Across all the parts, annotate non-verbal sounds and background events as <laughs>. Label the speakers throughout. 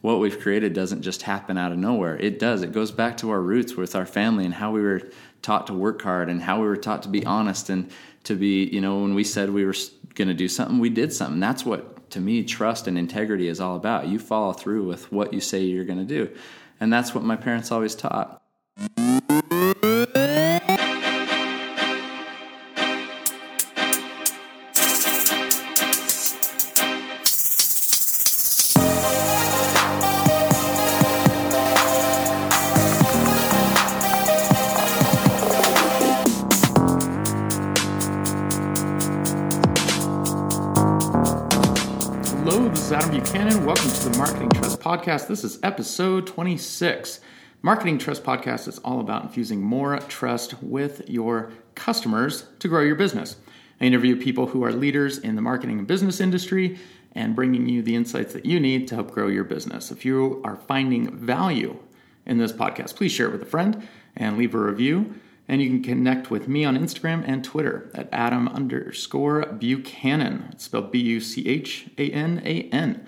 Speaker 1: what we've created doesn't just happen out of nowhere. It does. It goes back to our roots with our family and how we were taught to work hard and how we were taught to be honest and to be, you know, when we said we were going to do something, we did something. That's what, to me, trust and integrity is all about. You follow through with what you say you're going to do. And that's what my parents always taught.
Speaker 2: Podcast. This is episode 26. Marketing Trust Podcast is all about infusing more trust with your customers to grow your business. I interview people who are leaders in the marketing and business industry and bringing you the insights that you need to help grow your business. If you are finding value in this podcast, please share it with a friend and leave a review. And you can connect with me on Instagram and Twitter at Adam underscore Buchanan. It's spelled B U C H A N A N.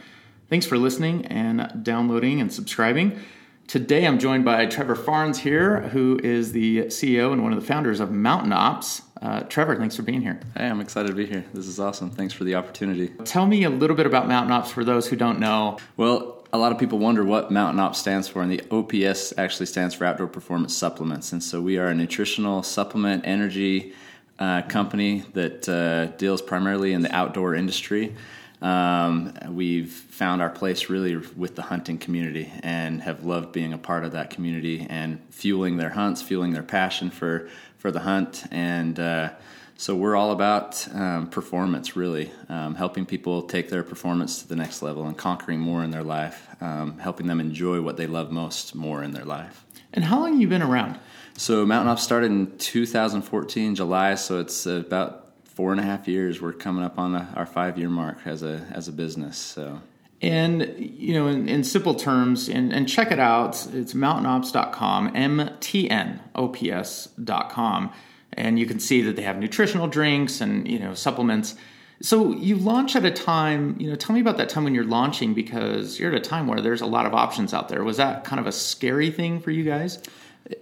Speaker 2: Thanks for listening and downloading and subscribing. Today I'm joined by Trevor Farnes here, who is the CEO and one of the founders of Mountain Ops. Uh, Trevor, thanks for being here.
Speaker 1: Hey, I'm excited to be here. This is awesome. Thanks for the opportunity.
Speaker 2: Tell me a little bit about Mountain Ops for those who don't know.
Speaker 1: Well, a lot of people wonder what Mountain Ops stands for, and the OPS actually stands for Outdoor Performance Supplements. And so we are a nutritional supplement energy uh, company that uh, deals primarily in the outdoor industry. Um, we've found our place really with the hunting community and have loved being a part of that community and fueling their hunts, fueling their passion for for the hunt, and uh, so we're all about um, performance, really, um, helping people take their performance to the next level and conquering more in their life, um, helping them enjoy what they love most more in their life.
Speaker 2: And how long have you been around?
Speaker 1: So Mountain Ops started in 2014 July, so it's about four and a half years. We're coming up on our five year mark as a as a business. So.
Speaker 2: And you know, in, in simple terms, and, and, check it out. It's mountainops.com, M-T-N-O-P-S.com, and you can see that they have nutritional drinks and you know supplements. So you launch at a time. You know, tell me about that time when you're launching because you're at a time where there's a lot of options out there. Was that kind of a scary thing for you guys?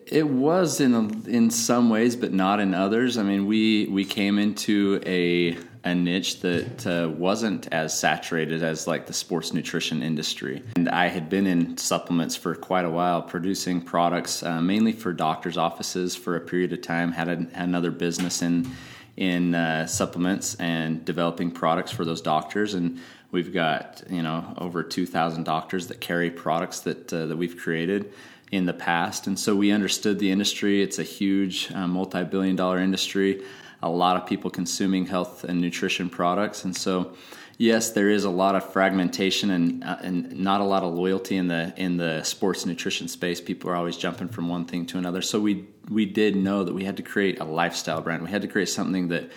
Speaker 1: It was in a, in some ways, but not in others. I mean, we we came into a a niche that uh, wasn't as saturated as like the sports nutrition industry. And I had been in supplements for quite a while, producing products uh, mainly for doctors' offices for a period of time. Had, had another business in in uh, supplements and developing products for those doctors and. We've got you know over two thousand doctors that carry products that uh, that we've created, in the past. And so we understood the industry. It's a huge uh, multi billion dollar industry, a lot of people consuming health and nutrition products. And so, yes, there is a lot of fragmentation and, uh, and not a lot of loyalty in the, in the sports nutrition space. People are always jumping from one thing to another. So we, we did know that we had to create a lifestyle brand. We had to create something that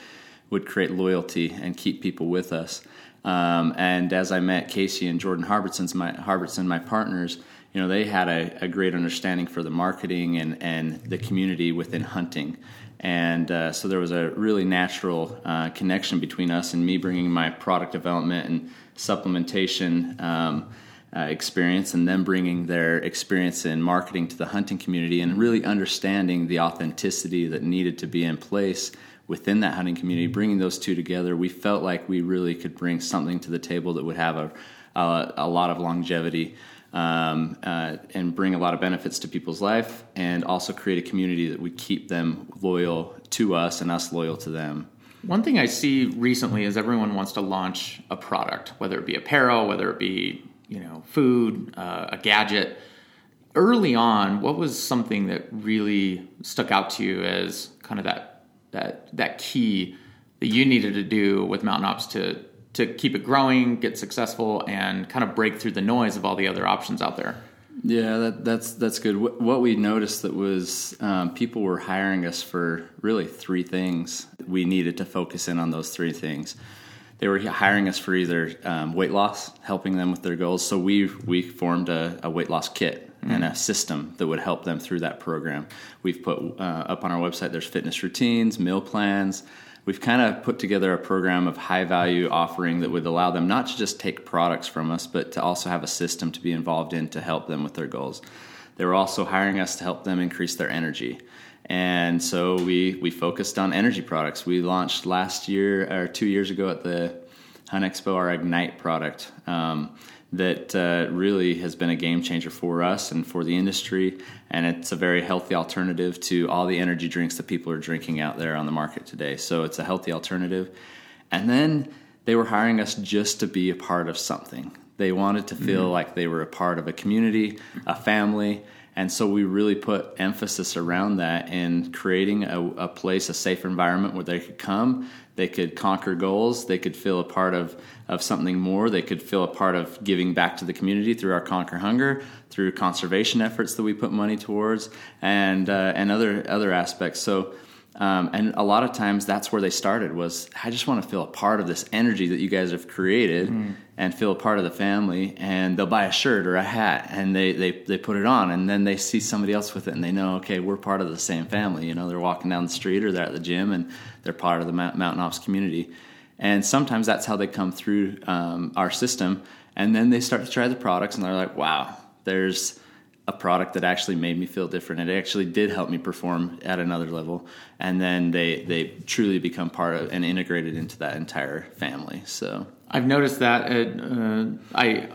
Speaker 1: would create loyalty and keep people with us. Um, and as I met Casey and Jordan Harbertson's my Harbertson, my partners, you know, they had a, a great understanding for the marketing and, and the community within hunting. And uh, so there was a really natural uh, connection between us and me bringing my product development and supplementation um, uh, experience and them bringing their experience in marketing to the hunting community and really understanding the authenticity that needed to be in place within that hunting community, bringing those two together, we felt like we really could bring something to the table that would have a, a, a lot of longevity um, uh, and bring a lot of benefits to people's life, and also create a community that would keep them loyal to us and us loyal to them.
Speaker 2: One thing I see recently is everyone wants to launch a product, whether it be apparel, whether it be you know food, uh, a gadget. Early on, what was something that really stuck out to you as kind of that that that key that you needed to do with Mountain Ops to to keep it growing, get successful, and kind of break through the noise of all the other options out there.
Speaker 1: Yeah, that, that's that's good. What we noticed that was um, people were hiring us for really three things. We needed to focus in on those three things. They were hiring us for either um, weight loss, helping them with their goals. So we we formed a, a weight loss kit mm-hmm. and a system that would help them through that program. We've put uh, up on our website. There's fitness routines, meal plans we've kind of put together a program of high value offering that would allow them not to just take products from us, but to also have a system to be involved in to help them with their goals. They were also hiring us to help them increase their energy. And so we, we focused on energy products. We launched last year or two years ago at the Hunt Expo our Ignite product. Um, that uh, really has been a game changer for us and for the industry. And it's a very healthy alternative to all the energy drinks that people are drinking out there on the market today. So it's a healthy alternative. And then they were hiring us just to be a part of something. They wanted to feel mm-hmm. like they were a part of a community, a family. And so we really put emphasis around that in creating a, a place, a safe environment where they could come, they could conquer goals, they could feel a part of, of something more, they could feel a part of giving back to the community through our Conquer Hunger, through conservation efforts that we put money towards, and uh, and other other aspects. So um, and a lot of times that's where they started was I just want to feel a part of this energy that you guys have created mm. and feel a part of the family and they'll buy a shirt or a hat and they, they, they put it on and then they see somebody else with it and they know okay we're part of the same family you know they're walking down the street or they're at the gym and they're part of the mountain ops community and sometimes that's how they come through um, our system and then they start to try the products and they're like wow there's a product that actually made me feel different. It actually did help me perform at another level, and then they they truly become part of and integrated into that entire family. So
Speaker 2: I've noticed that. uh, I,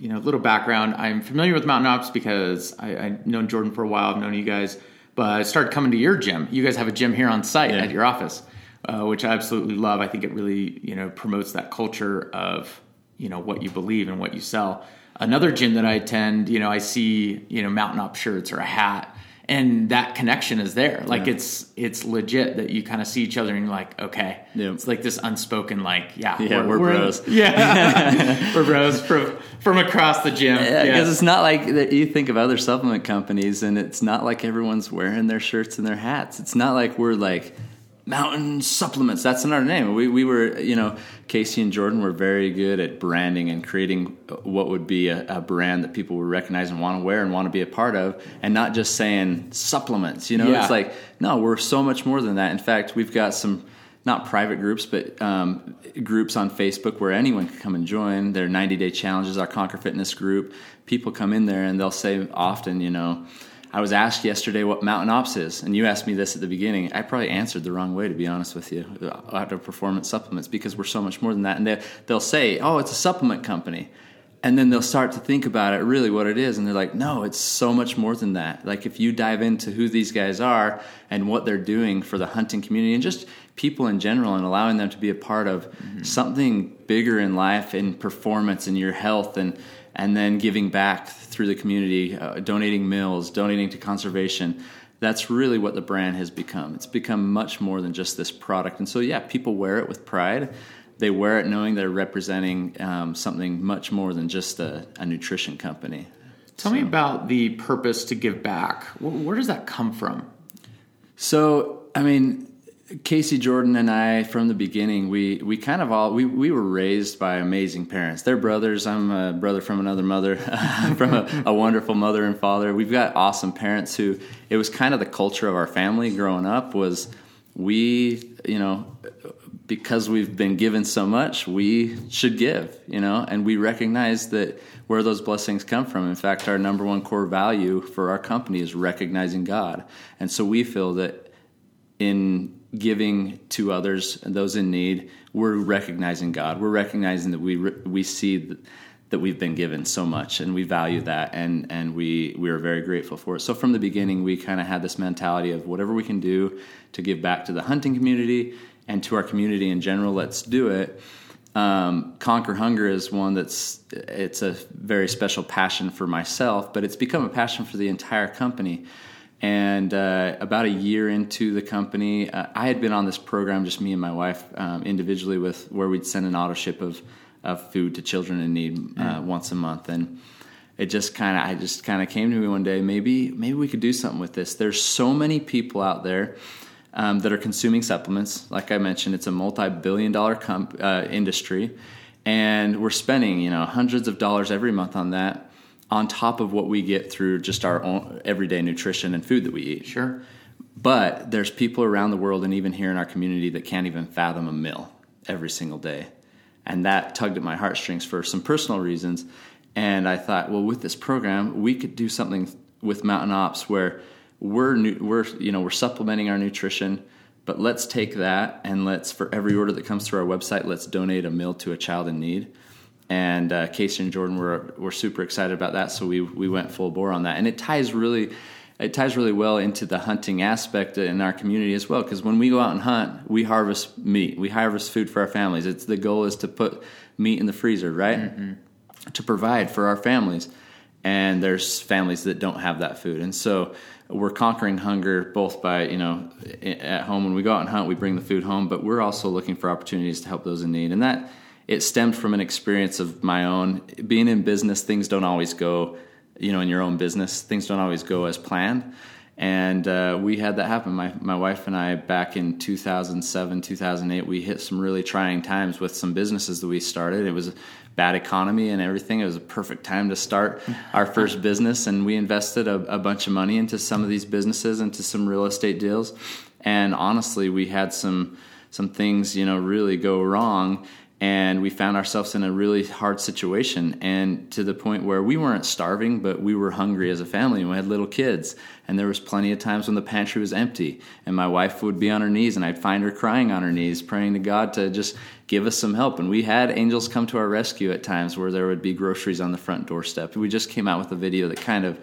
Speaker 2: you know, little background. I'm familiar with Mountain Ops because I, I've known Jordan for a while. I've known you guys, but I started coming to your gym. You guys have a gym here on site yeah. at your office, uh, which I absolutely love. I think it really you know promotes that culture of you know what you believe and what you sell another gym that I attend, you know, I see, you know, mountain ops shirts or a hat and that connection is there. Like yeah. it's it's legit that you kind of see each other and you're like, okay, yeah. it's like this unspoken like, yeah,
Speaker 1: yeah, we're, we're bros.
Speaker 2: Yeah, <laughs> <laughs> we're bros from from across the gym.
Speaker 1: Yeah, because it's not like that. You think of other supplement companies, and it's not like everyone's wearing their shirts and their hats. It's not like we're like Mountain Supplements. That's another name. We, we were, you know, Casey and Jordan were very good at branding and creating what would be a, a brand that people would recognize and want to wear and want to be a part of, and not just saying supplements. You know, yeah. it's like, no, we're so much more than that. In fact, we've got some not private groups, but um, groups on Facebook where anyone can come and join. Their 90 day challenges, our Conquer Fitness group. People come in there and they'll say often, you know, I was asked yesterday what Mountain Ops is, and you asked me this at the beginning. I probably answered the wrong way, to be honest with you, outdoor performance supplements, because we're so much more than that. And they, they'll say, oh, it's a supplement company. And then they'll start to think about it, really what it is. And they're like, no, it's so much more than that. Like, if you dive into who these guys are and what they're doing for the hunting community and just people in general and allowing them to be a part of mm-hmm. something bigger in life and performance and your health and and then giving back through the community, uh, donating meals, donating to conservation. That's really what the brand has become. It's become much more than just this product. And so, yeah, people wear it with pride. They wear it knowing they're representing um, something much more than just a, a nutrition company.
Speaker 2: Tell so. me about the purpose to give back. Where does that come from?
Speaker 1: So, I mean, Casey Jordan and I, from the beginning, we we kind of all we, we were raised by amazing parents. They're brothers. I'm a brother from another mother, <laughs> from a, a, wonderful mother and father. We've got awesome parents who it was kind of the culture of our family growing up was we you know because we've been given so much we should give you know and we recognize that where those blessings come from in fact our number one core value for our company is recognizing god and so we feel that in giving to others and those in need, we're recognizing God. We're recognizing that we we see that we've been given so much, and we value that, and and we we are very grateful for it. So from the beginning, we kind of had this mentality of whatever we can do to give back to the hunting community and to our community in general. Let's do it. Um, Conquer Hunger is one that's it's a very special passion for myself, but it's become a passion for the entire company. And uh, about a year into the company, uh, I had been on this program, just me and my wife um, individually, with where we'd send an auto ship of, of food to children in need uh, mm. once a month. And it just kind of, I just kind of came to me one day, maybe, maybe we could do something with this. There's so many people out there um, that are consuming supplements. Like I mentioned, it's a multi-billion dollar comp- uh, industry, and we're spending you know hundreds of dollars every month on that on top of what we get through just our own everyday nutrition and food that we eat.
Speaker 2: Sure.
Speaker 1: But there's people around the world and even here in our community that can't even fathom a meal every single day. And that tugged at my heartstrings for some personal reasons. And I thought, well, with this program, we could do something with Mountain Ops where we're we're you know we're supplementing our nutrition, but let's take that and let's for every order that comes through our website, let's donate a meal to a child in need. And uh, Casey and Jordan were were super excited about that, so we we went full bore on that, and it ties really it ties really well into the hunting aspect in our community as well because when we go out and hunt we harvest meat. We harvest food for our families. It's the goal is to put meat in the freezer right? Mm-hmm. to provide for our families. And there's families that don't have that food. And so we're conquering hunger both by you know at home when we go out and hunt we bring the food home but we're also looking for opportunities to help those in need. And that it stemmed from an experience of my own. Being in business things don't always go you know in your own business things don't always go as planned. And uh, we had that happen. My, my wife and i back in 2007 2008 we hit some really trying times with some businesses that we started. It was a bad economy and everything. It was a perfect time to start <laughs> our first business. And we invested a, a bunch of money into some of these businesses into some real estate deals. And honestly we had some some things you know really go wrong and we found ourselves in a really hard situation and to the point where we weren't starving but we were hungry as a family and we had little kids. And there was plenty of times when the pantry was empty and my wife would be on her knees and i'd find her crying on her knees praying to god to just give us some help. And we had angels come to our rescue at times where there would be groceries on the front doorstep. We just came out with a video that kind of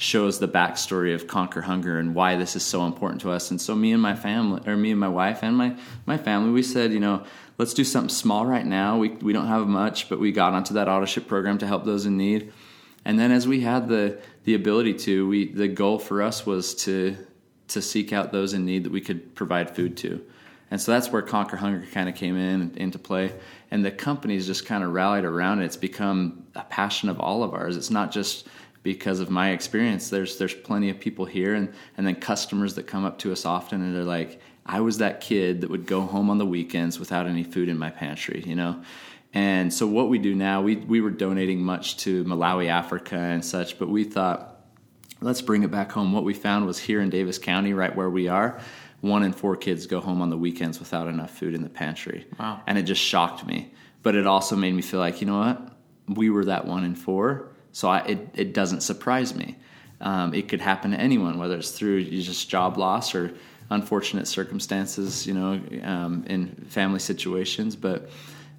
Speaker 1: shows the backstory of conquer hunger and why this is so important to us and so me and my family or me and my wife and my my family we said you know let's do something small right now. We, we don't have much, but we got onto that autoship program to help those in need. And then as we had the, the ability to, we, the goal for us was to, to seek out those in need that we could provide food to. And so that's where Conquer Hunger kind of came in into play. And the company's just kind of rallied around it. It's become a passion of all of ours. It's not just because of my experience. There's there's plenty of people here and, and then customers that come up to us often and they're like, I was that kid that would go home on the weekends without any food in my pantry, you know. And so what we do now, we we were donating much to Malawi, Africa, and such, but we thought, let's bring it back home. What we found was here in Davis County, right where we are, one in four kids go home on the weekends without enough food in the pantry.
Speaker 2: Wow.
Speaker 1: And it just shocked me. But it also made me feel like, you know what? We were that one in four, so I, it it doesn't surprise me. Um, it could happen to anyone, whether it's through just job loss or unfortunate circumstances, you know, um, in family situations. But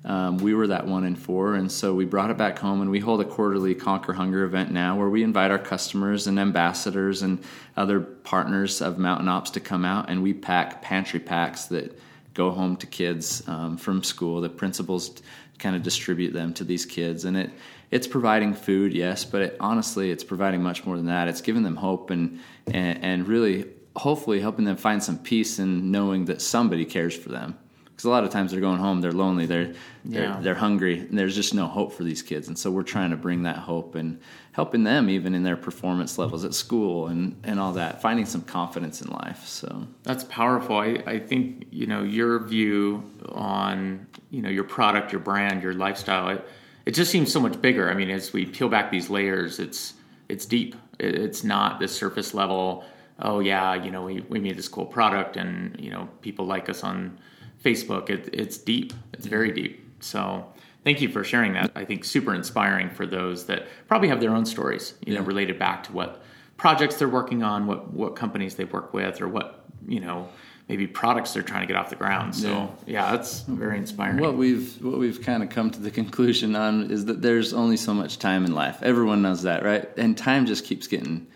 Speaker 1: um, we were that one in four, and so we brought it back home. And we hold a quarterly Conquer Hunger event now, where we invite our customers and ambassadors and other partners of Mountain Ops to come out, and we pack pantry packs that go home to kids um, from school. The principals kind of distribute them to these kids, and it it's providing food, yes, but it, honestly, it's providing much more than that. It's giving them hope and, and, and really hopefully helping them find some peace in knowing that somebody cares for them because a lot of times they're going home they're lonely they're they're, yeah. they're hungry and there's just no hope for these kids and so we're trying to bring that hope and helping them even in their performance levels at school and and all that finding some confidence in life so
Speaker 2: that's powerful i, I think you know your view on you know your product your brand your lifestyle it, it just seems so much bigger i mean as we peel back these layers it's it's deep it's not the surface level oh yeah, you know, we, we made this cool product and, you know, people like us on Facebook. It, it's deep. It's very mm-hmm. deep. So thank you for sharing that. I think super inspiring for those that probably have their own stories, you yeah. know, related back to what projects they're working on, what, what companies they work with, or what, you know, maybe products they're trying to get off the ground. So yeah, yeah that's very inspiring.
Speaker 1: What we've what we've kind of come to the conclusion on is that there's only so much time in life. Everyone knows that, right? And time just keeps getting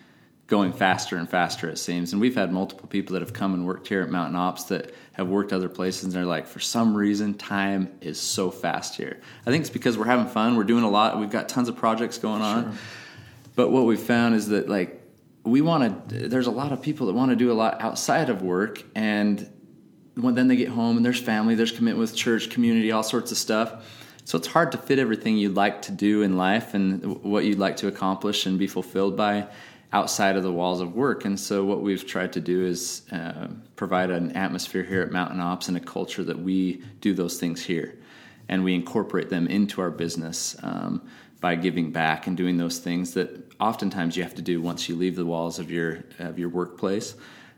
Speaker 1: going faster and faster it seems and we've had multiple people that have come and worked here at mountain ops that have worked other places and they're like for some reason time is so fast here i think it's because we're having fun we're doing a lot we've got tons of projects going on sure. but what we've found is that like we want to there's a lot of people that want to do a lot outside of work and when then they get home and there's family there's commitment with church community all sorts of stuff so it's hard to fit everything you'd like to do in life and what you'd like to accomplish and be fulfilled by outside of the walls of work. And so, what we've tried to do is uh, provide an atmosphere here at Mountain Ops and a culture that we do those things here, and we incorporate them into our business um, by giving back and doing those things that oftentimes you have to do once you leave the walls of your of your workplace.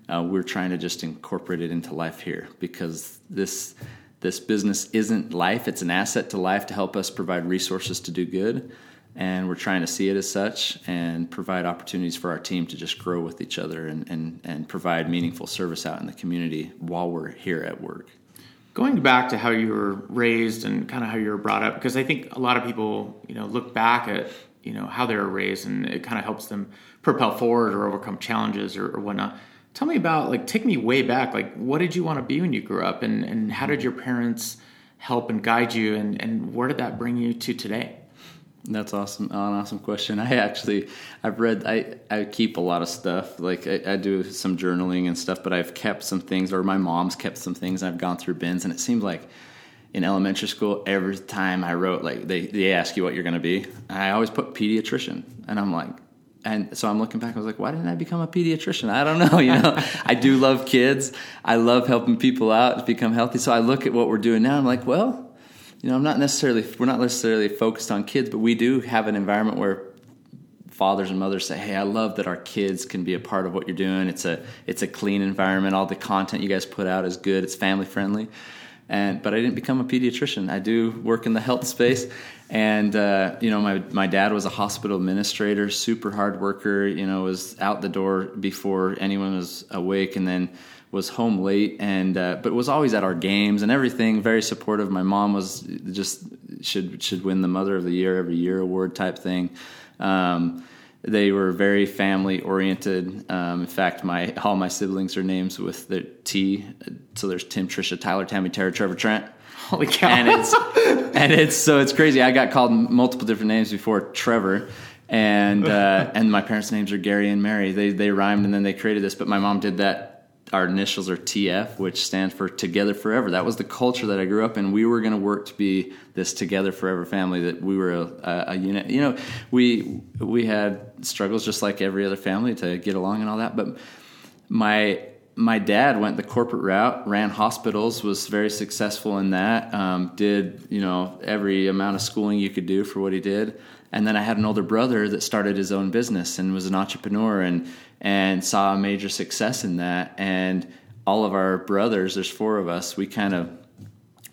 Speaker 1: uh, we're trying to just incorporate it into life here because this this business isn't life; it's an asset to life to help us provide resources to do good. And we're trying to see it as such and provide opportunities for our team to just grow with each other and, and, and provide meaningful service out in the community while we're here at work.
Speaker 2: Going back to how you were raised and kind of how you were brought up, because I think a lot of people, you know, look back at you know how they were raised, and it kind of helps them propel forward or overcome challenges or, or whatnot. Tell me about like take me way back. Like, what did you want to be when you grew up, and and how did your parents help and guide you, and and where did that bring you to today?
Speaker 1: That's awesome. An awesome question. <laughs> I actually, I've read, I, I keep a lot of stuff. Like I, I, do some journaling and stuff, but I've kept some things, or my mom's kept some things. I've gone through bins, and it seems like in elementary school, every time I wrote, like they, they ask you what you're going to be, I always put pediatrician, and I'm like, and so I'm looking back. I was like, why didn't I become a pediatrician? I don't know. You know, <laughs> I do love kids. I love helping people out to become healthy. So I look at what we're doing now. I'm like, well you know, I'm not necessarily we're not necessarily focused on kids, but we do have an environment where fathers and mothers say, "Hey, I love that our kids can be a part of what you're doing. It's a it's a clean environment. All the content you guys put out is good. It's family friendly." And but I didn't become a pediatrician. I do work in the health space, and uh, you know, my my dad was a hospital administrator, super hard worker. You know, was out the door before anyone was awake, and then was home late and uh, but was always at our games and everything very supportive. My mom was just should should win the mother of the year every year award type thing. Um, they were very family oriented. Um, in fact my all my siblings are names with the t so there's tim trisha tyler tammy tara trevor trent.
Speaker 2: Holy cow.
Speaker 1: And it's and it's so it's crazy. I got called multiple different names before trevor and uh, and my parents' names are Gary and Mary. They they rhymed and then they created this. But my mom did that our initials are TF, which stands for Together Forever. That was the culture that I grew up in. We were going to work to be this Together Forever family. That we were a, a, unit. You know, we we had struggles just like every other family to get along and all that. But my my dad went the corporate route, ran hospitals, was very successful in that. Um, did you know every amount of schooling you could do for what he did. And then I had an older brother that started his own business and was an entrepreneur and and saw a major success in that. And all of our brothers, there's four of us, we kind of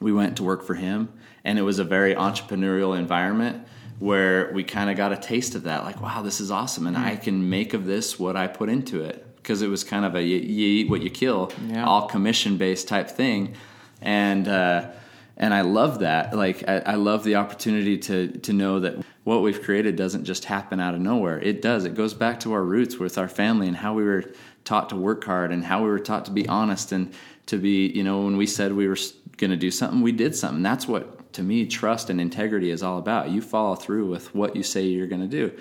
Speaker 1: we went to work for him, and it was a very entrepreneurial environment where we kind of got a taste of that. Like, wow, this is awesome, and I can make of this what I put into it because it was kind of a you, you eat what you kill, yeah. all commission based type thing, and. Uh, and I love that. Like I, I, love the opportunity to to know that what we've created doesn't just happen out of nowhere. It does. It goes back to our roots with our family and how we were taught to work hard and how we were taught to be honest and to be. You know, when we said we were going to do something, we did something. That's what to me trust and integrity is all about. You follow through with what you say you're going to do,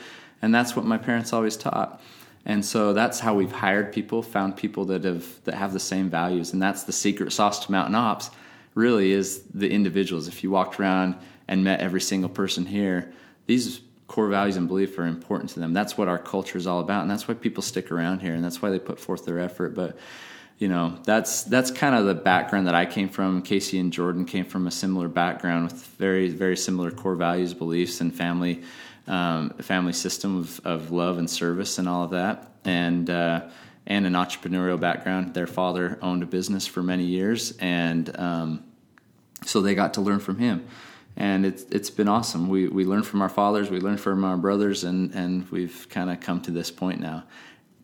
Speaker 1: and that's what my parents always taught. And so that's how we've hired people, found people that have that have the same values, and that's the secret sauce to Mountain Ops really is the individuals. If you walked around and met every single person here, these core values and beliefs are important to them. That's what our culture is all about, and that's why people stick around here, and that's why they put forth their effort. But you know, that's that's kind of the background that I came from. Casey and Jordan came from a similar background with very very similar core values, beliefs, and family um, family system of, of love and service and all of that, and. Uh, and an entrepreneurial background. Their father owned a business for many years, and um, so they got to learn from him. And it's it's been awesome. We we learned from our fathers, we learned from our brothers, and and we've kind of come to this point now,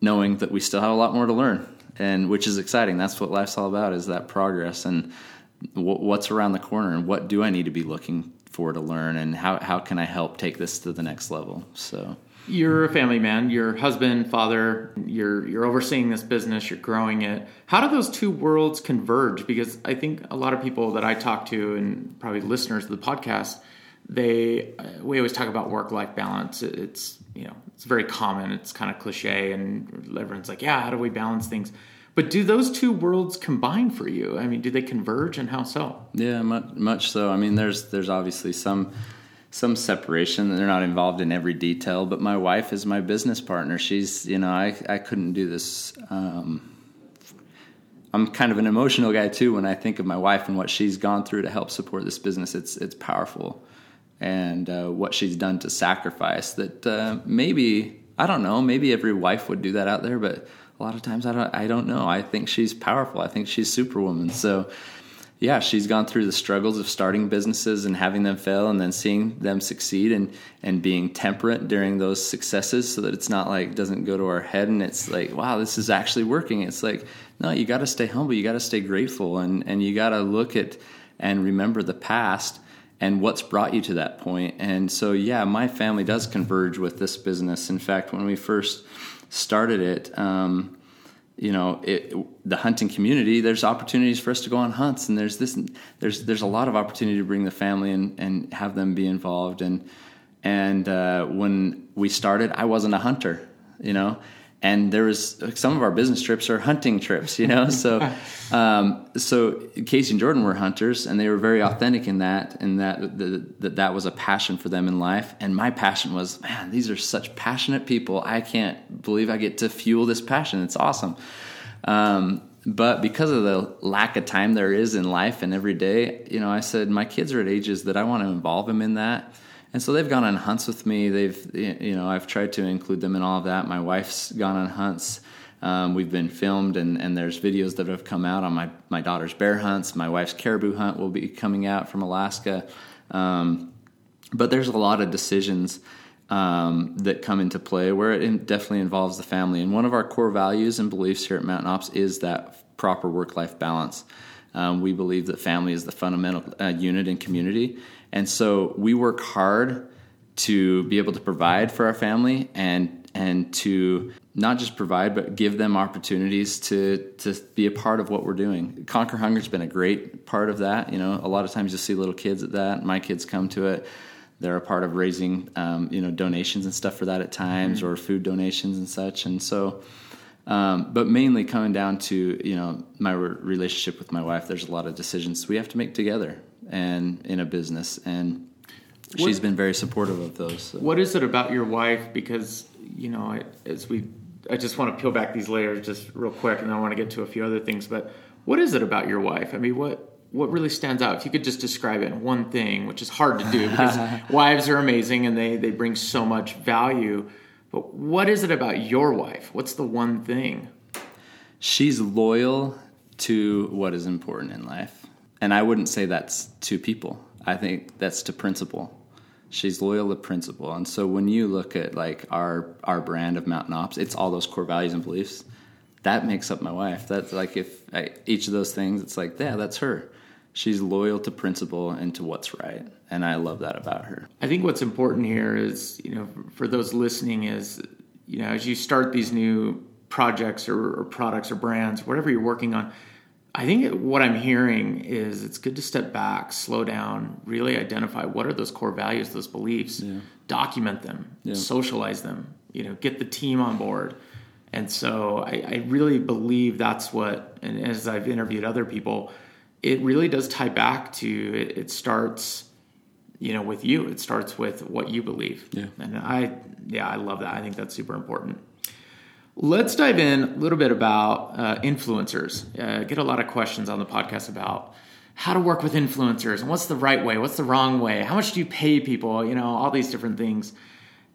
Speaker 1: knowing that we still have a lot more to learn, and which is exciting. That's what life's all about: is that progress and what's around the corner, and what do I need to be looking for to learn, and how how can I help take this to the next level? So
Speaker 2: you're a family man you're husband father you're you're overseeing this business you're growing it. How do those two worlds converge? Because i think a lot of people that i talk to and probably listeners of the podcast they uh, we always talk about work life balance it's you know it's very common. It's kind of cliche and everyone's like yeah how do we balance things? But do those two worlds combine for you? I mean do they converge and how so?
Speaker 1: Yeah much, much so. I mean there's there's obviously some some separation. They're not involved in every detail, but my wife is my business partner. She's, you know, I, I couldn't do this. Um, I'm kind of an emotional guy too. When I think of my wife and what she's gone through to help support this business, it's it's powerful, and uh, what she's done to sacrifice. That uh, maybe I don't know. Maybe every wife would do that out there, but a lot of times I don't I don't know. I think she's powerful. I think she's superwoman. So yeah, she's gone through the struggles of starting businesses and having them fail and then seeing them succeed and and being temperate during those successes so that it's not like doesn't go to our head and it's like, wow, this is actually working. It's like, no, you got to stay humble, you got to stay grateful and and you got to look at and remember the past and what's brought you to that point. And so yeah, my family does converge with this business. In fact, when we first started it, um, you know it, the hunting community there's opportunities for us to go on hunts and there's this there's there's a lot of opportunity to bring the family and and have them be involved and and uh, when we started i wasn't a hunter you know and there was some of our business trips are hunting trips you know? So <laughs> um, so casey and jordan were hunters and they were very authentic in that and that, that that was a passion for them in life. And my passion was man these are such passionate people. I can't believe i get to fuel this passion. It's awesome. Um, but because of the lack of time there is in life and every day you know i said my kids are at ages that i want to involve them in that and so they've gone on hunts with me. They've, you know, I've tried to include them in all of that. My wife's gone on hunts. Um, we've been filmed, and, and there's videos that have come out on my, my daughter's bear hunts. My wife's caribou hunt will be coming out from Alaska. Um, but there's a lot of decisions um, that come into play where it definitely involves the family. And one of our core values and beliefs here at Mountain Ops is that proper work life balance. Um, we believe that family is the fundamental uh, unit in community. And so we work hard to be able to provide for our family and and to not just provide but give them opportunities to to be a part of what we're doing. Conquer Hunger's been a great part of that. You know, a lot of times you'll see little kids at that. My kids come to it. They're a part of raising, um, you know, donations and stuff for that at times, mm-hmm. or food donations and such. And so, um, but mainly coming down to you know my re- relationship with my wife. There's a lot of decisions we have to make together, and in a business and what, she's been very supportive of those. So.
Speaker 2: What is it about your wife? Because you know, I, as we, I just want to peel back these layers just real quick, and then I want to get to a few other things. But what is it about your wife? I mean, what what really stands out? If you could just describe it in one thing, which is hard to do <laughs> because wives are amazing and they they bring so much value. But what is it about your wife? What's the one thing?
Speaker 1: She's loyal to what is important in life and I wouldn't say that's to people. I think that's to principle. She's loyal to principle, and so when you look at like our our brand of Mountain Ops, it's all those core values and beliefs. That makes up my wife. That's like if I, each of those things, it's like yeah, that's her. She's loyal to principle and to what's right, and I love that about her.
Speaker 2: I think what's important here is you know for those listening is you know as you start these new projects or, or products or brands, whatever you're working on I think what I'm hearing is it's good to step back, slow down, really identify what are those core values, those beliefs, yeah. document them, yeah. socialize them, you know, get the team on board. And so I, I, really believe that's what, and as I've interviewed other people, it really does tie back to it, it starts, you know, with you. It starts with what you believe. Yeah. And I, yeah, I love that. I think that's super important. Let's dive in a little bit about uh, influencers. Uh, get a lot of questions on the podcast about how to work with influencers and what's the right way, what's the wrong way, how much do you pay people, you know, all these different things.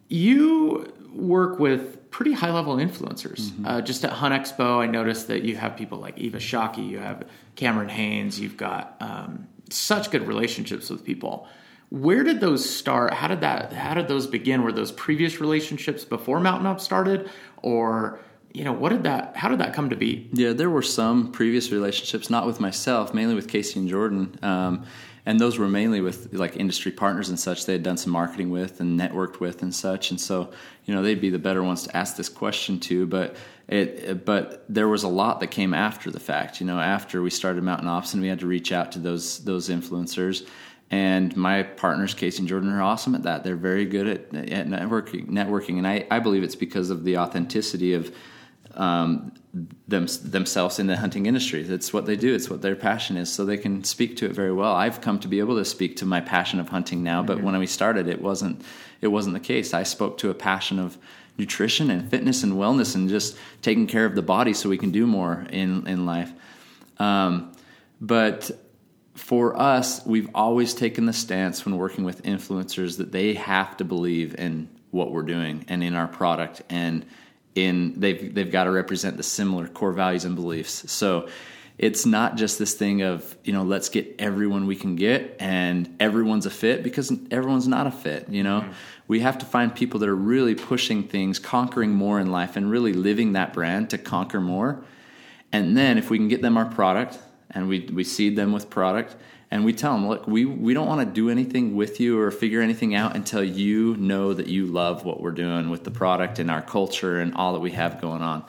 Speaker 2: You work with pretty high level influencers. Mm-hmm. Uh, just at Hunt Expo, I noticed that you have people like Eva Shockey, you have Cameron Hanes, you've got um, such good relationships with people. Where did those start? How did that? How did those begin? Were those previous relationships before Mountain Ops started, or you know what did that how did that come to be
Speaker 1: yeah there were some previous relationships not with myself mainly with casey and jordan um, and those were mainly with like industry partners and such they had done some marketing with and networked with and such and so you know they'd be the better ones to ask this question to but it but there was a lot that came after the fact you know after we started mountain ops and we had to reach out to those those influencers and my partners, Casey and Jordan, are awesome at that. They're very good at, at networking, networking, and I, I believe it's because of the authenticity of um, them, themselves in the hunting industry. That's what they do. It's what their passion is. So they can speak to it very well. I've come to be able to speak to my passion of hunting now, but mm-hmm. when we started, it wasn't. It wasn't the case. I spoke to a passion of nutrition and fitness and wellness and just taking care of the body so we can do more in in life. Um, but for us, we've always taken the stance when working with influencers that they have to believe in what we're doing and in our product and in they've they've got to represent the similar core values and beliefs. So it's not just this thing of you know let's get everyone we can get and everyone's a fit because everyone's not a fit you know mm-hmm. we have to find people that are really pushing things conquering more in life and really living that brand to conquer more and then if we can get them our product and we we seed them with product and we tell them look we we don't want to do anything with you or figure anything out until you know that you love what we're doing with the product and our culture and all that we have going on.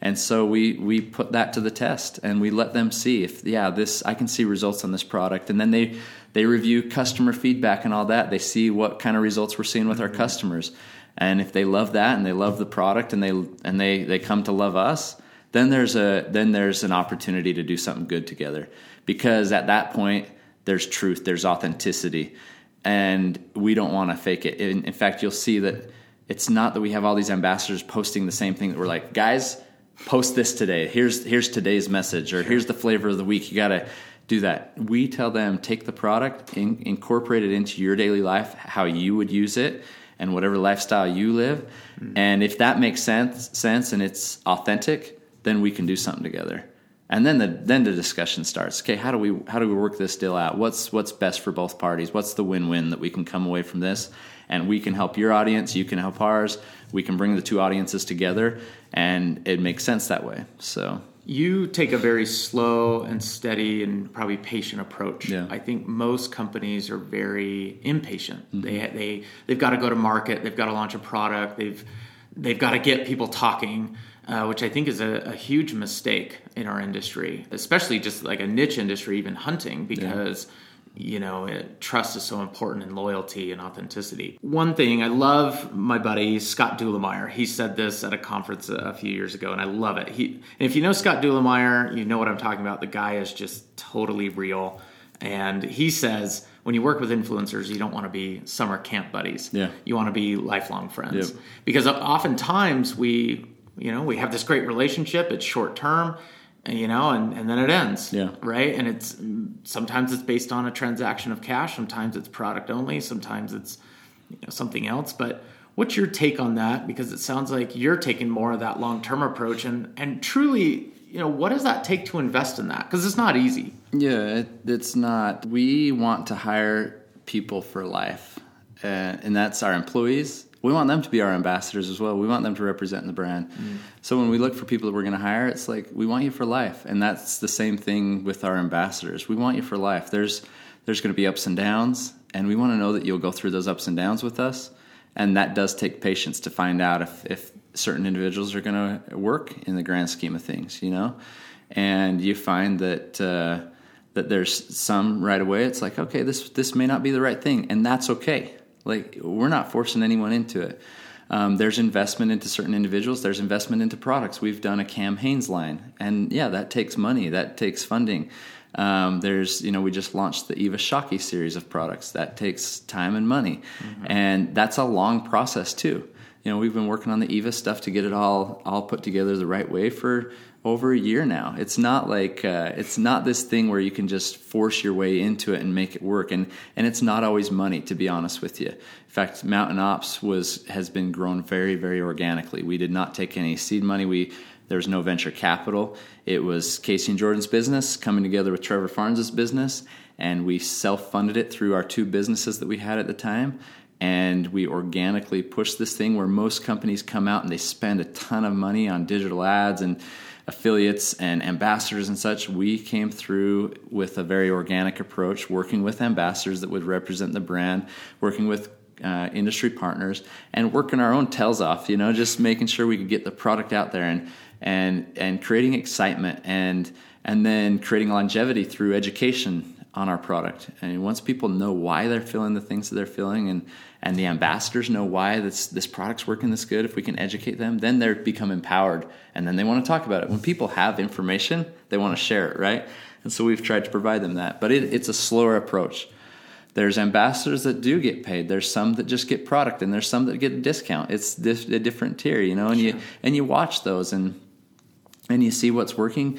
Speaker 1: And so we we put that to the test and we let them see if yeah this I can see results on this product. And then they they review customer feedback and all that. They see what kind of results we're seeing with our mm-hmm. customers. And if they love that and they love the product and they and they they come to love us then there's a then there's an opportunity to do something good together because at that point there's truth there's authenticity and we don't want to fake it in, in fact you'll see that it's not that we have all these ambassadors posting the same thing that we're like guys post this today. Here's here's today's message, or here's the flavor of the week. You got to do that. We tell them take the product, in, incorporate it into your daily life, how you would use it, and whatever lifestyle you live. Mm-hmm. And if that makes sense, sense and it's authentic, then we can do something together. And then the then the discussion starts. Okay, how do we how do we work this deal out? What's what's best for both parties? What's the win win that we can come away from this? And we can help your audience, you can help ours. We can bring the two audiences together and it makes sense that way. So
Speaker 2: you take a very slow and steady and probably patient approach.
Speaker 1: Yeah.
Speaker 2: I think most companies are very impatient. Mm-hmm. They they they've got to go to market. They've got to launch a product. They've they've got to get people talking. Uh, which I think is a, a, huge mistake in our industry, especially just like a niche industry, even hunting, because yeah you know, it, trust is so important and loyalty and authenticity. One thing I love my buddy Scott Dulameyer. He said this at a conference a few years ago, and I love it. He, if you know Scott Dulameyer, you know what I'm talking about. The guy is just totally real, and he says when you work with influencers, you don't want to be summer camp buddies.
Speaker 1: Yeah,
Speaker 2: you want to be lifelong friends
Speaker 1: yep.
Speaker 2: because oftentimes we, you know, we have this great relationship. It's short term you know, and, and then it ends.
Speaker 1: Yeah.
Speaker 2: Right. And it's sometimes it's based on a transaction of cash, sometimes it's product only, sometimes it's you know, something else. But what's your take on that? Because it sounds like you're taking more of that long term approach and and truly, you know, what does that take to invest in that? Because it's not easy.
Speaker 1: Yeah, it, it's not. We want to hire people for life, uh, and that's our employees we want them to be our ambassadors as well. We want them to represent the brand. Mm. So when we look for people that we're going to hire, it's like we want you for life, and that's the same thing with our ambassadors. We want you for life. There's there's going to be ups and downs, and we want to know that you'll go through those ups and downs with us. And that does take patience to find out if if certain individuals are going to work in the grand scheme of things, you know. And you find that. Uh, that there's some right away. It's like, okay, this this may not be the right thing, and that's okay like we're not forcing anyone into it. Um, there's investment into certain individuals. There's investment into products. We've done a Cam Hanes line, and yeah, that takes money. That takes funding. Um, there's, you know, we just launched the Eva Shockey series of products. That takes time and money, mm-hmm. and that's a long process too. You know, we've been working on the Eva stuff to get it all all put together the right way for over a year now. It's not like uh, it's not this thing where you can just force your way into it and make it work. And and it's not always money, to be honest with you. In fact, Mountain Ops was has been grown very very organically. We did not take any seed money. We there was no venture capital. It was Casey and Jordan's business coming together with Trevor Farnes' business, and we self funded it through our two businesses that we had at the time and we organically pushed this thing where most companies come out and they spend a ton of money on digital ads and affiliates and ambassadors and such, we came through with a very organic approach, working with ambassadors that would represent the brand, working with uh, industry partners, and working our own tails off. You know, just making sure we could get the product out there and and and creating excitement and and then creating longevity through education on our product. And once people know why they're feeling the things that they're feeling and and the ambassadors know why this this product's working this good, if we can educate them, then they become empowered and then they want to talk about it. When people have information, they want to share it, right? And so we've tried to provide them that. But it, it's a slower approach. There's ambassadors that do get paid. There's some that just get product, and there's some that get a discount. It's a different tier, you know. And sure. you and you watch those, and and you see what's working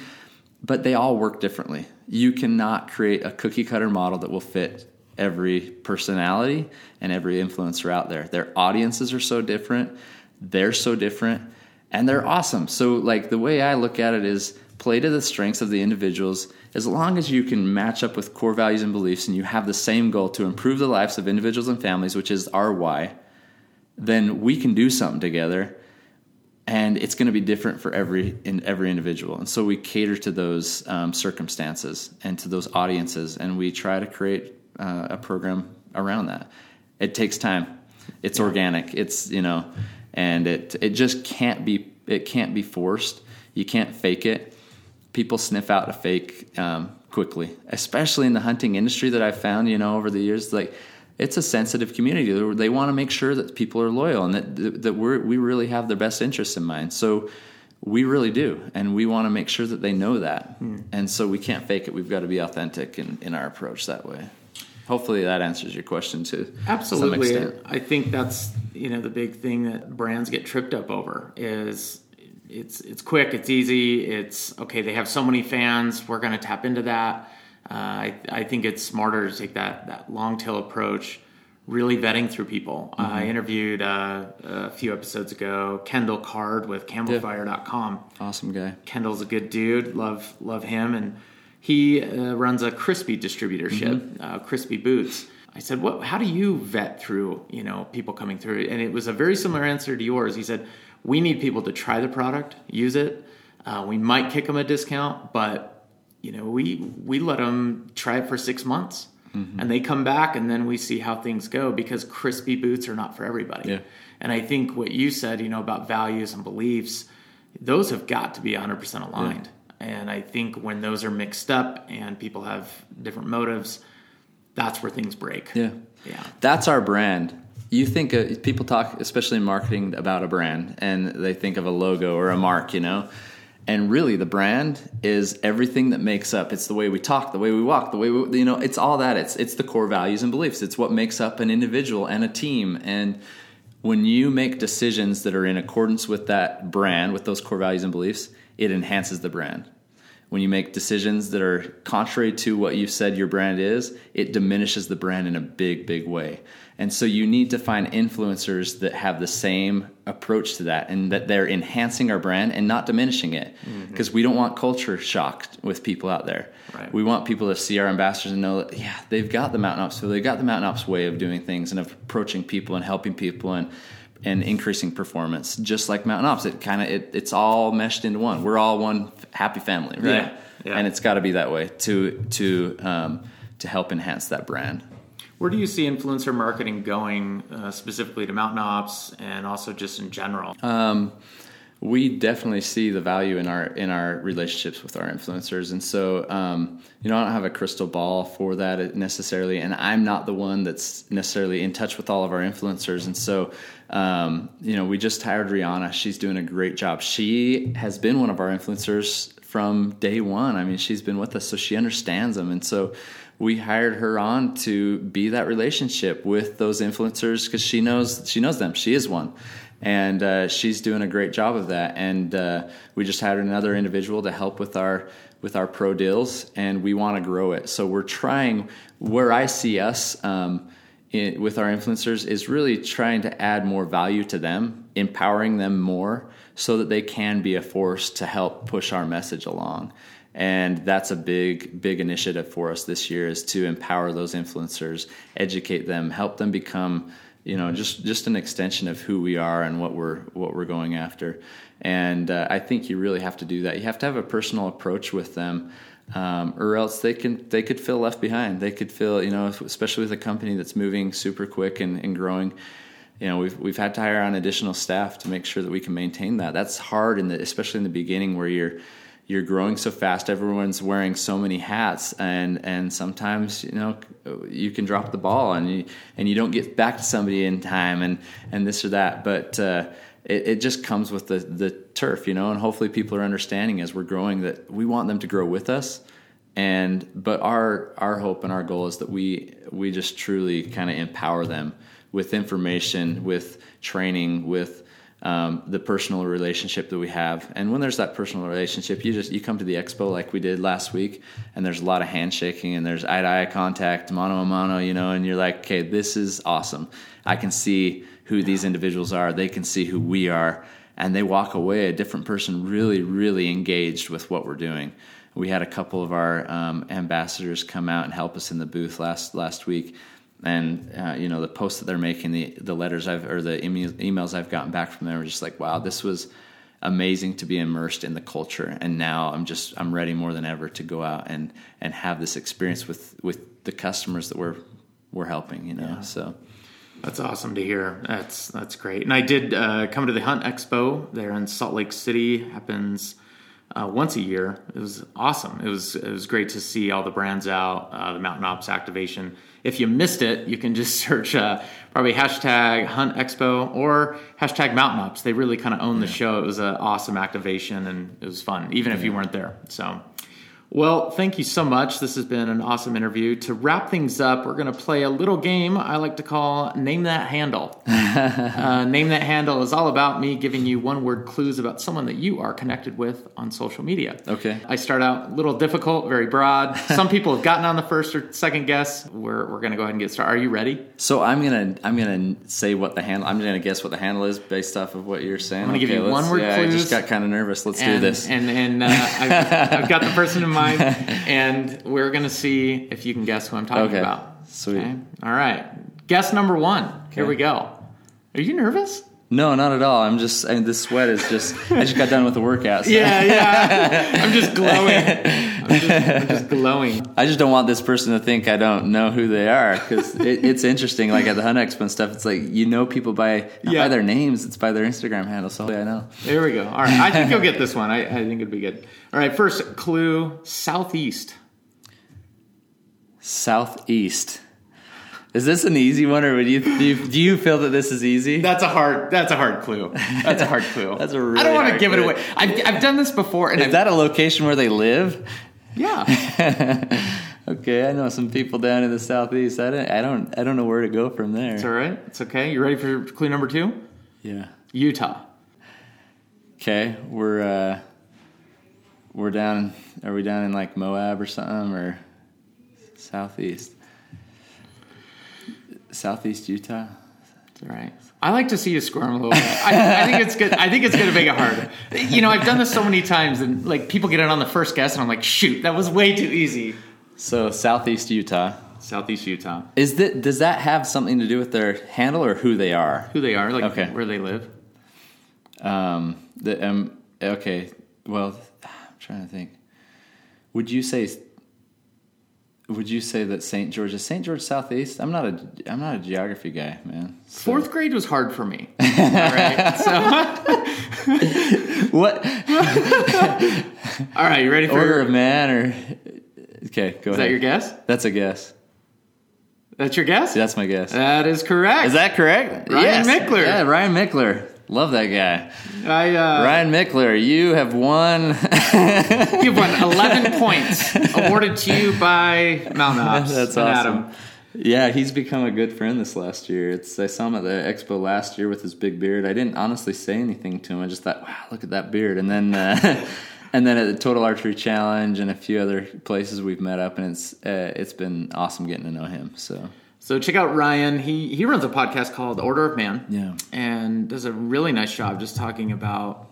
Speaker 1: but they all work differently. You cannot create a cookie cutter model that will fit every personality and every influencer out there. Their audiences are so different, they're so different, and they're awesome. So like the way I look at it is play to the strengths of the individuals. As long as you can match up with core values and beliefs and you have the same goal to improve the lives of individuals and families, which is our why, then we can do something together. And it's going to be different for every in every individual. And so we cater to those um, circumstances and to those audiences. And we try to create uh, a program around that it takes time it's organic it's you know and it it just can't be it can't be forced you can't fake it people sniff out a fake um, quickly especially in the hunting industry that i've found you know over the years like it's a sensitive community. They want to make sure that people are loyal and that that we we really have their best interests in mind. So we really do, and we want to make sure that they know that. Mm. And so we can't fake it. We've got to be authentic in, in our approach that way. Hopefully that answers your question too.
Speaker 2: Absolutely, I think that's you know the big thing that brands get tripped up over is it's it's quick, it's easy, it's okay. They have so many fans. We're going to tap into that uh, I, I, think it's smarter to take that, that long tail approach, really vetting through people. Mm-hmm. I interviewed uh, a few episodes ago Kendall Card with CamoFire.com.
Speaker 1: Awesome guy.
Speaker 2: Kendall's a good dude. Love love him, and he uh, runs a Crispi distributorship, mm-hmm. Uh, Crispi Boots. I said, "What? How do you vet through you know people coming through?" And it was a very similar answer to yours. He said, "We need people to try the product, use it. Uh, we might kick them a discount, but you know, we we let them try it for six months, mm-hmm. and they come back, and then we see how things go because Crispi boots are not for everybody.
Speaker 1: Yeah.
Speaker 2: And I think what you said, you know, about values and beliefs, those have got to be 100% aligned. Yeah. And I think when those are mixed up and people have different motives, that's where things break.
Speaker 1: Yeah.
Speaker 2: Yeah.
Speaker 1: That's our brand. You think uh, people talk, especially in marketing, about a brand, and they think of a logo or a mark, you know and really the brand is everything that makes up it's the way we talk the way we walk the way we you know it's all that it's it's the core values and beliefs it's what makes up an individual and a team and when you make decisions that are in accordance with that brand with those core values and beliefs it enhances the brand when you make decisions that are contrary to what you've said your brand is it diminishes the brand in a big big way and so you need to find influencers that have the same approach to that and that they're enhancing our brand and not diminishing it. Because mm-hmm. we don't want culture shock with people out there.
Speaker 2: Right.
Speaker 1: We want people to see our ambassadors and know that, yeah, they've got the Mountain Ops, so they've got the Mountain Ops way of doing things and of approaching people and helping people and and increasing performance. Just like Mountain Ops, it kind of it, it's all meshed into one. We're all one happy family, right?
Speaker 2: Yeah. yeah.
Speaker 1: And it's got to be that way to to um, to help enhance that brand.
Speaker 2: Where do you see influencer marketing going uh, specifically to Mountain Ops and also just in general?
Speaker 1: Um, we definitely see the value in our in our relationships with our influencers, and so um, you know I don't have a crystal ball for that necessarily, and I'm not the one that's necessarily in touch with all of our influencers, and so um, you know we just hired Rihanna. She's doing a great job. She has been one of our influencers from day one. I mean, she's been with us, so she understands them, and so we hired her on to be that relationship with those influencers because she knows she knows them. She is one, and uh, she's doing a great job of that. And uh, we just hired another individual to help with our with our pro deals, and we want to grow it. So we're trying. Where I see us um, in, with our influencers is really trying to add more value to them, empowering them more, so that they can be a force to help push our message along and that's a big big initiative for us this year is to empower those influencers educate them help them become you know just just an extension of who we are and what we're what we're going after. And uh, i think you really have to do that. You have to have a personal approach with them um, or else they can they could feel left behind. They could feel you know especially with a company that's moving super quick and, and growing you know we've we've had to hire on additional staff to make sure that we can maintain that. That's hard in the especially in the beginning where you're you're growing so fast everyone's wearing so many hats and and sometimes you know you can drop the ball and you and you don't get back to somebody in time and and this or that. But uh, it, it just comes with the the turf you know and hopefully people are understanding as we're growing that we want them to grow with us. And but our our hope and our goal is that we we just truly kind of empower them with information with training with um, the personal relationship that we have. And when there's that personal relationship, you just you come to the expo like we did last week, and there's a lot of handshaking and there's eye to eye contact, mano a mano, you know, and you're like, okay, this is awesome. I can see who these individuals are. They can see who we are. and they walk away a different person, really, really engaged with what we're doing. We had a couple of our um, ambassadors come out and help us in the booth last last week, and uh, you know the posts that they're making, the the letters I've or the emails I've gotten back from them are just like, wow, this was amazing to be immersed in the culture. And now i'm just i'm ready more than ever to go out and and have this experience with with the customers that we're we're helping you know yeah. so.
Speaker 2: That's awesome to hear. That's that's great. And i did uh, come to the hunt expo there in salt lake city. Happens uh, once a year it was awesome it was it was great to see all the brands out uh, the mountain ops activation if you missed it, you can just <laughs> search uh, probably hashtag Hunt Expo or hashtag Mountain Ops. They really kind of own the show. It was an awesome activation and it was fun, even if you weren't there. So well, thank you so much. This has been an awesome interview. To wrap things up, we're going to play a little game I like to call Name That Handle. <laughs> uh, Name That Handle is all about me giving you one word clues about someone that you are connected with on social media.
Speaker 1: Okay.
Speaker 2: I start out a little difficult, very broad. <laughs> Some people have gotten on the first or second guess. We're, we're going to go ahead and get started. Are you ready?
Speaker 1: So I'm going to I'm going to say what the handle I'm going to guess what the handle is based off of what you're saying.
Speaker 2: I'm going to okay, give you one word
Speaker 1: yeah,
Speaker 2: clues.
Speaker 1: I just got kind of nervous. Let's
Speaker 2: and,
Speaker 1: do this.
Speaker 2: And and uh, I've, I've got the person in mind <laughs> mind, <laughs> and we're going to see if you can guess who I'm talking
Speaker 1: okay.
Speaker 2: about.
Speaker 1: Sweet. Okay?
Speaker 2: All right. Guess number one. Here we go. Are you nervous?
Speaker 1: No, not at all. I'm just, I mean, this sweat is just, I just got done with the workout.
Speaker 2: So. Yeah, yeah. I'm just <laughs> glowing. I'm just, I'm just, glowing.
Speaker 1: I just don't want this person to think I don't know who they are because it, it's interesting. Like at the Hunt Expo and stuff, it's like you know people by yeah. by their names, it's by their Instagram handle. So yeah, I know.
Speaker 2: There we go. All right, I think you'll get this one. I, I think it'd be good. All right, first clue: southeast.
Speaker 1: Southeast. Is this an easy one, or would you do, you do you feel that this is easy?
Speaker 2: That's a hard. That's a hard clue. That's a hard clue. <laughs>
Speaker 1: that's a really. I
Speaker 2: don't
Speaker 1: want
Speaker 2: to give
Speaker 1: clue.
Speaker 2: it away. I've, I've done this before.
Speaker 1: And is
Speaker 2: I've,
Speaker 1: that a location where they live?
Speaker 2: Yeah. <laughs>
Speaker 1: okay, I know some people down in the southeast. I don't. I don't. I don't know where to go from there.
Speaker 2: It's all right. It's okay. You ready for clue number two?
Speaker 1: Yeah.
Speaker 2: Utah.
Speaker 1: Okay, we're uh, we're down. Are we down in like Moab or something or southeast? Southeast Utah.
Speaker 2: Right. I like to see you squirm a little bit. I, I, think it's good. I think it's going to make it harder. You know, I've done this so many times, and like people get it on the first guess, and I'm like, shoot, that was way too easy.
Speaker 1: So Southeast Utah.
Speaker 2: Southeast Utah.
Speaker 1: Is that does that have something to do with their handle or who they are?
Speaker 2: Who they are, like okay. where they live.
Speaker 1: Um. The um. Okay. Well, I'm trying to think. Would you say would you say that St. George is St. George Southeast? I'm not a I'm not a geography guy, man.
Speaker 2: So. Fourth grade was hard for me. <laughs> All right, so
Speaker 1: what? <laughs>
Speaker 2: All right, you ready for
Speaker 1: order of man or? Okay, go
Speaker 2: is
Speaker 1: ahead.
Speaker 2: that your guess?
Speaker 1: That's a guess.
Speaker 2: That's your guess?
Speaker 1: That's my guess.
Speaker 2: That is correct.
Speaker 1: Is that correct?
Speaker 2: Ryan yes. Michler.
Speaker 1: Yeah, Ryan Michler. Love that guy.
Speaker 2: I, uh,
Speaker 1: Ryan Michler, you have won. <laughs>
Speaker 2: You've won 11 <laughs> points awarded to you by Mount Ops. <laughs>
Speaker 1: That's awesome. Adam. Yeah, he's become a good friend this last year. It's I saw him at the expo last year with his big beard. I didn't honestly say anything to him. I just thought, wow, look at that beard. And then, uh, and then at the Total Archery Challenge and a few other places we've met up, and it's uh, it's been awesome getting to know him. So
Speaker 2: so check out Ryan. He he runs a podcast called Order of Man.
Speaker 1: Yeah.
Speaker 2: And does a really nice job just talking about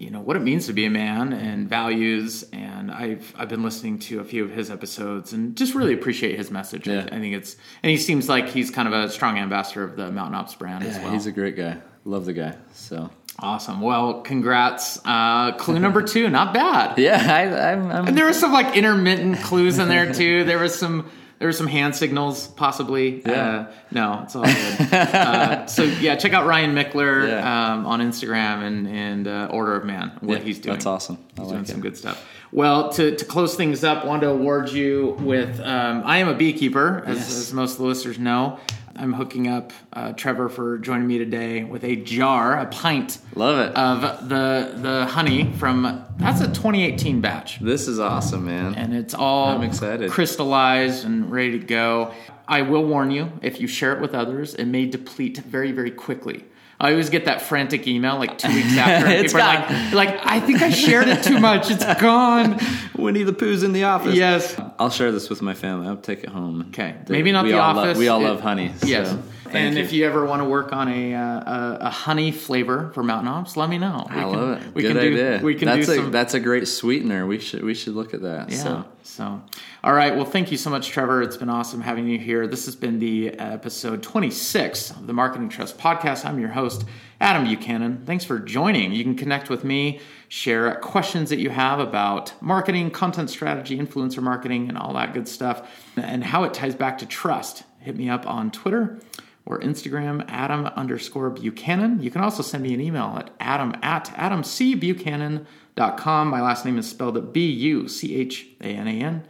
Speaker 2: you know what it means to be a man and values and I've I've been listening to a few of his episodes and just really appreciate his message.
Speaker 1: Yeah.
Speaker 2: I think it's and he seems like he's kind of a strong ambassador of the Mountain Ops brand
Speaker 1: yeah,
Speaker 2: as well.
Speaker 1: He's a great guy. Love the guy. So
Speaker 2: Awesome. Well, congrats. Uh, clue number two, not bad. <laughs>
Speaker 1: Yeah, I, I'm, I'm,
Speaker 2: And there were some like intermittent clues in there too. There was some there were some hand signals, possibly.
Speaker 1: Yeah.
Speaker 2: Uh, no, it's all good. uh, <laughs> so yeah, check out Ryan Michler
Speaker 1: yeah.
Speaker 2: um, on Instagram and and uh, Order of Man. What
Speaker 1: yeah,
Speaker 2: he's doing.
Speaker 1: That's awesome.
Speaker 2: I he's like doing it. some good stuff. Well, to, to close things up, wanted to award you with. Um, I am a beekeeper, as,
Speaker 1: yes.
Speaker 2: as most of the listeners know. I'm hooking up uh, Trevor for joining me today with a jar, a pint.
Speaker 1: Love it.
Speaker 2: Of the the honey from that's a 2018 batch.
Speaker 1: This is awesome, man.
Speaker 2: And it's all
Speaker 1: I'm excited.
Speaker 2: crystallized and ready to go. I will warn you, if you share it with others, it may deplete very, very quickly. I always get that frantic email like two weeks <laughs> after.
Speaker 1: it's
Speaker 2: people gone. are like, like, I think I shared it too much. It's <laughs> gone.
Speaker 1: Winnie the Pooh's in the office.
Speaker 2: Yes.
Speaker 1: I'll share this with my family. I'll take it home.
Speaker 2: Okay. Maybe not
Speaker 1: we
Speaker 2: the
Speaker 1: office.
Speaker 2: Love,
Speaker 1: we all it, love honey.
Speaker 2: Yes.
Speaker 1: So. Thank
Speaker 2: and
Speaker 1: you.
Speaker 2: if you ever want to work on a, uh, a honey flavor for Mountain Ops, let me know. We
Speaker 1: I
Speaker 2: can-
Speaker 1: love it.
Speaker 2: We
Speaker 1: Good
Speaker 2: can
Speaker 1: idea.
Speaker 2: do. We can
Speaker 1: that's
Speaker 2: do
Speaker 1: a
Speaker 2: some.
Speaker 1: that's a great sweetener. We should we should look at that.
Speaker 2: Yeah.
Speaker 1: So
Speaker 2: So, all right. Well, thank you so much, Trevor. It's been awesome having you here. This has been the episode 26 of the Marketing Trust podcast. I'm your host, Adam Buchanan. Thanks for joining. You can connect with me, share questions that you have about marketing, content strategy, influencer marketing, and all that good stuff, and how it ties back to trust. Hit me up on Twitter or Instagram, Adam underscore Buchanan. You can also send me an email at adam at adamcbuchanan.com. My last name is spelled B U C H A N A N.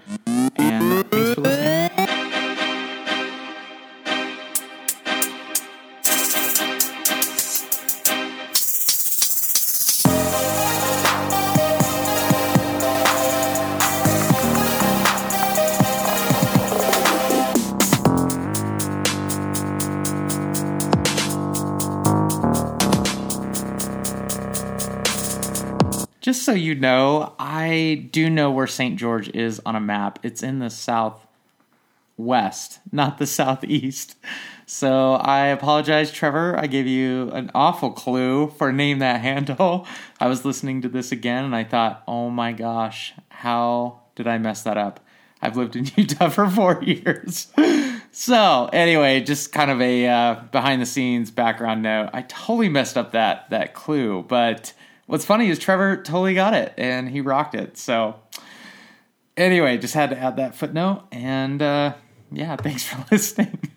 Speaker 2: And you know, I do know where St. George is on a map. It's in the southwest, not the southeast. So I apologize, Trevor. I gave you an awful clue for name that handle. I was listening to this again and I thought, oh my gosh, how did I mess that up? I've lived in <laughs> Utah for four years. So anyway, just kind of a uh, behind the scenes background note. I totally messed up that that clue, but what's funny is Trevor totally got it and he rocked it. So anyway, just had to add that footnote and uh, yeah, <laughs> thanks for listening.